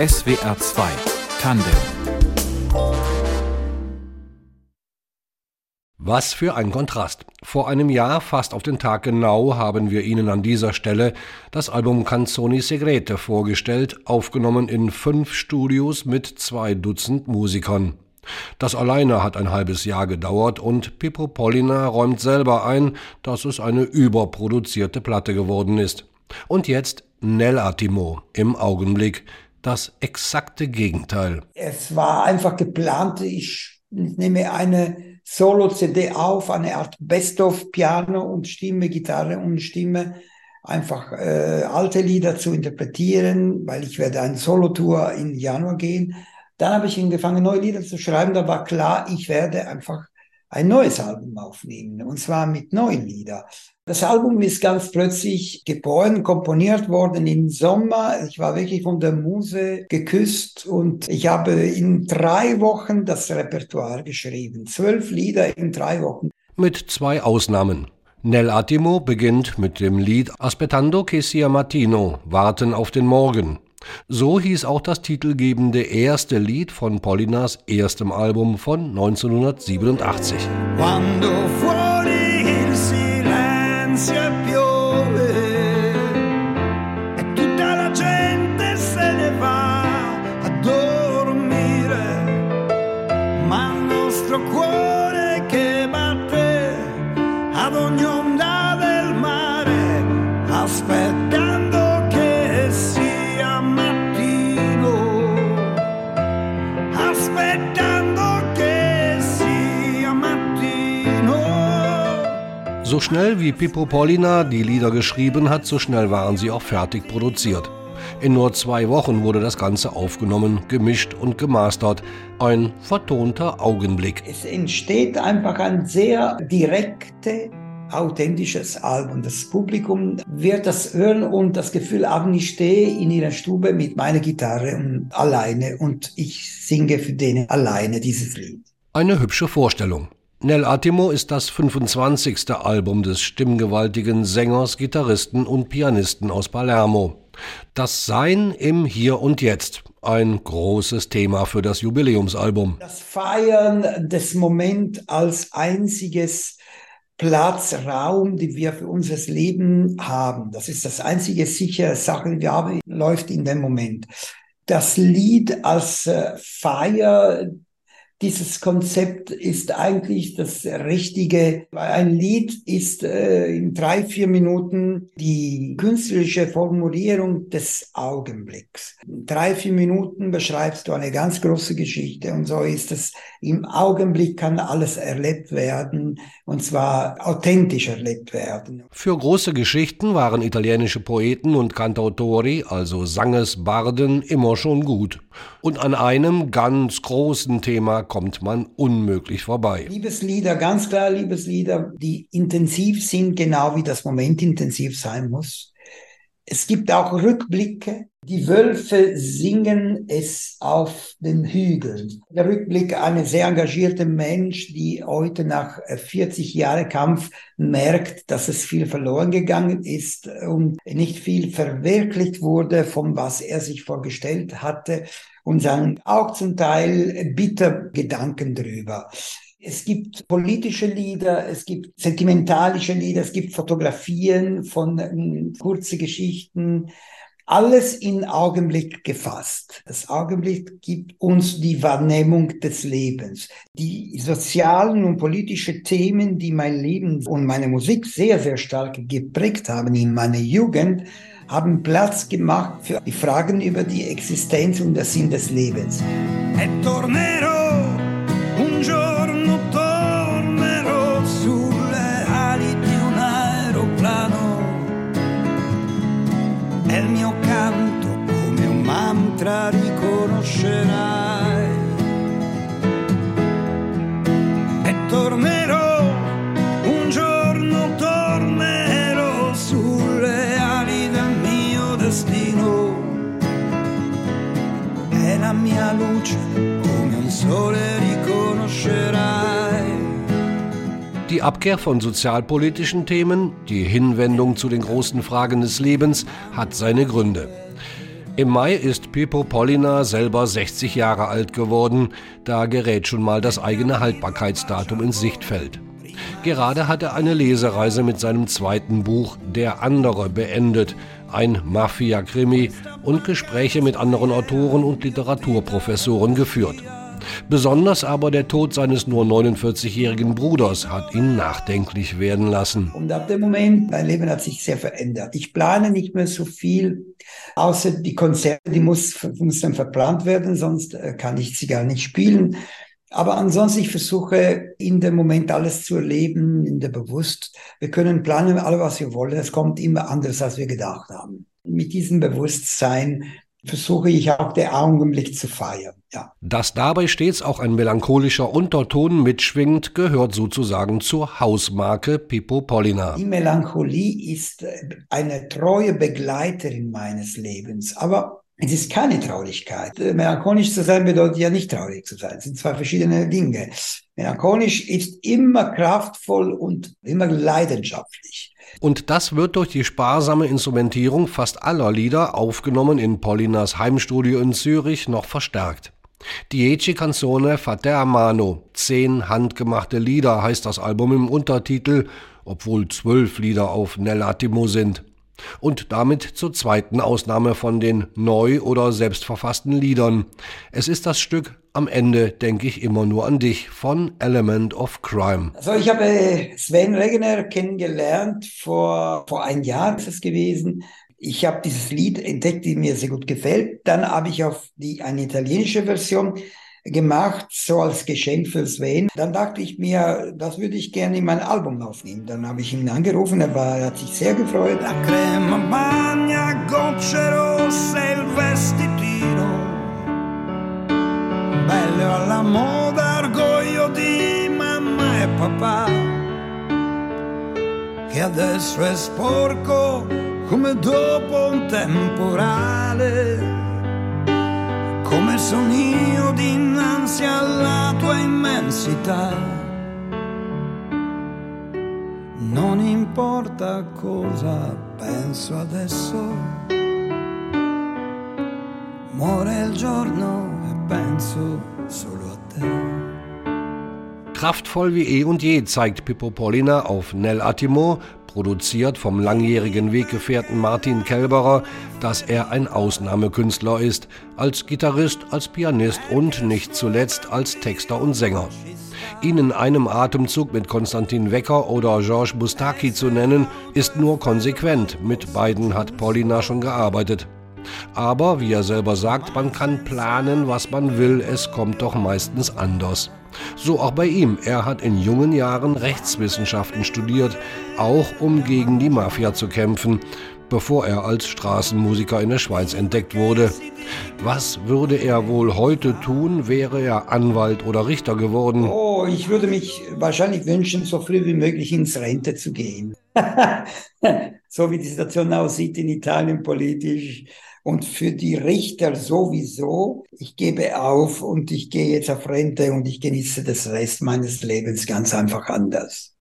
SWR 2 Tandem Was für ein Kontrast. Vor einem Jahr, fast auf den Tag genau, haben wir Ihnen an dieser Stelle das Album Canzoni Segrete vorgestellt, aufgenommen in fünf Studios mit zwei Dutzend Musikern. Das alleine hat ein halbes Jahr gedauert und Pippo Pollina räumt selber ein, dass es eine überproduzierte Platte geworden ist. Und jetzt Nell'Attimo im Augenblick. Das exakte Gegenteil. Es war einfach geplant, ich nehme eine Solo-CD auf, eine Art Best-of Piano und Stimme, Gitarre und Stimme, einfach äh, alte Lieder zu interpretieren, weil ich werde eine Solo-Tour im Januar gehen. Dann habe ich angefangen, neue Lieder zu schreiben. Da war klar, ich werde einfach ein neues Album aufnehmen, und zwar mit neuen Liedern. Das Album ist ganz plötzlich geboren, komponiert worden im Sommer. Ich war wirklich von der Muse geküsst und ich habe in drei Wochen das Repertoire geschrieben. Zwölf Lieder in drei Wochen. Mit zwei Ausnahmen. Nel Attimo beginnt mit dem Lied Aspettando che sia mattino, Warten auf den Morgen. So hieß auch das titelgebende erste Lied von Pollinas erstem Album von 1987. Quando So schnell wie Pippo Pollina die Lieder geschrieben hat, so schnell waren sie auch fertig produziert. In nur zwei Wochen wurde das Ganze aufgenommen, gemischt und gemastert. Ein vertonter Augenblick. Es entsteht einfach ein sehr direkte, authentisches Album. Das Publikum wird das hören und das Gefühl haben, ich stehe in ihrer Stube mit meiner Gitarre und alleine und ich singe für denen alleine dieses Lied. Eine hübsche Vorstellung. Nel Attimo ist das 25. Album des stimmgewaltigen Sängers, Gitarristen und Pianisten aus Palermo. Das Sein im Hier und Jetzt. Ein großes Thema für das Jubiläumsalbum. Das Feiern des Moment als einziges Platz, Raum, die wir für unser Leben haben. Das ist das einzige sichere Sache, die wir haben, läuft in dem Moment. Das Lied als äh, Feier dieses Konzept ist eigentlich das Richtige. Ein Lied ist äh, in drei, vier Minuten die künstlerische Formulierung des Augenblicks. In drei, vier Minuten beschreibst du eine ganz große Geschichte und so ist es. Im Augenblick kann alles erlebt werden und zwar authentisch erlebt werden. Für große Geschichten waren italienische Poeten und Cantautori, also Sangesbarden, immer schon gut. Und an einem ganz großen Thema kommt man unmöglich vorbei. Liebeslieder, ganz klar Liebeslieder, die intensiv sind, genau wie das Moment intensiv sein muss. Es gibt auch Rückblicke. Die Wölfe singen es auf den Hügeln. Der Rückblick eine sehr engagierte Mensch, die heute nach 40 Jahren Kampf merkt, dass es viel verloren gegangen ist und nicht viel verwirklicht wurde, von was er sich vorgestellt hatte und sagen auch zum Teil bitter Gedanken drüber. Es gibt politische Lieder, es gibt sentimentalische Lieder, es gibt Fotografien von äh, kurze Geschichten, alles in Augenblick gefasst. Das Augenblick gibt uns die Wahrnehmung des Lebens. Die sozialen und politischen Themen, die mein Leben und meine Musik sehr, sehr stark geprägt haben in meiner Jugend, haben Platz gemacht für die Fragen über die Existenz und den Sinn des Lebens. E tornerò, E tornerò mia luce, come un sole riconoscerai. Die Abkehr von sozialpolitischen Themen, die Hinwendung zu den großen Fragen des Lebens hat seine Gründe. Im Mai ist Pippo Pollina selber 60 Jahre alt geworden. Da gerät schon mal das eigene Haltbarkeitsdatum ins Sichtfeld. Gerade hat er eine Lesereise mit seinem zweiten Buch Der andere beendet, ein Mafia-Krimi und Gespräche mit anderen Autoren und Literaturprofessoren geführt. Besonders aber der Tod seines nur 49-jährigen Bruders hat ihn nachdenklich werden lassen. Und ab dem Moment, mein Leben hat sich sehr verändert. Ich plane nicht mehr so viel, außer die Konzerte, die muss, dann verplant werden, sonst äh, kann ich sie gar nicht spielen. Aber ansonsten, ich versuche in dem Moment alles zu erleben, in der Bewusst. Wir können planen, alles was wir wollen. Es kommt immer anders, als wir gedacht haben. Mit diesem Bewusstsein versuche ich auch den Augenblick zu feiern. Ja. Dass dabei stets auch ein melancholischer Unterton mitschwingt, gehört sozusagen zur Hausmarke Pippo Pollina. Die Melancholie ist eine treue Begleiterin meines Lebens, aber es ist keine Traurigkeit. Melancholisch zu sein bedeutet ja nicht traurig zu sein. Es sind zwei verschiedene Dinge. Melancholisch ist immer kraftvoll und immer leidenschaftlich. Und das wird durch die sparsame Instrumentierung fast aller Lieder, aufgenommen in Paulinas Heimstudio in Zürich, noch verstärkt. Dieci Canzone Fate a Mano, zehn handgemachte Lieder heißt das Album im Untertitel, obwohl zwölf Lieder auf Nell'Attimo sind. Und damit zur zweiten Ausnahme von den neu oder selbstverfassten Liedern. Es ist das Stück Am Ende denke ich immer nur an dich von Element of Crime. Also ich habe Sven Regener kennengelernt vor, vor ein Jahr ist es gewesen. Ich habe dieses Lied entdeckt, die mir sehr gut gefällt. Dann habe ich auf die eine italienische Version gemacht, so als Geschenk für Sven. Dann dachte ich mir, das würde ich gerne in mein Album aufnehmen. Dann habe ich ihn angerufen, er, war, er hat sich sehr gefreut. La crema magna, gocce rosse, il vestitino, bello alla moda, orgoglio di mamma e papà, che adesso è sporco come dopo un temporale come son io dinanzi alla tua immensità. Non importa cosa penso adesso, muore il giorno e penso solo a te. Kraftvoll wie eh und je zeigt Pippo Paulina auf Nell Attimo, produziert vom langjährigen Weggefährten Martin Kelberer, dass er ein Ausnahmekünstler ist, als Gitarrist, als Pianist und nicht zuletzt als Texter und Sänger. Ihn in einem Atemzug mit Konstantin Wecker oder Georges Bustaki zu nennen, ist nur konsequent. Mit beiden hat Paulina schon gearbeitet. Aber, wie er selber sagt, man kann planen, was man will, es kommt doch meistens anders. So auch bei ihm. Er hat in jungen Jahren Rechtswissenschaften studiert, auch um gegen die Mafia zu kämpfen, bevor er als Straßenmusiker in der Schweiz entdeckt wurde. Was würde er wohl heute tun, wäre er Anwalt oder Richter geworden? Oh, ich würde mich wahrscheinlich wünschen, so früh wie möglich ins Rente zu gehen. so wie die Situation aussieht in Italien politisch und für die Richter sowieso. Ich gebe auf und ich gehe jetzt auf Rente und ich genieße das Rest meines Lebens ganz einfach anders.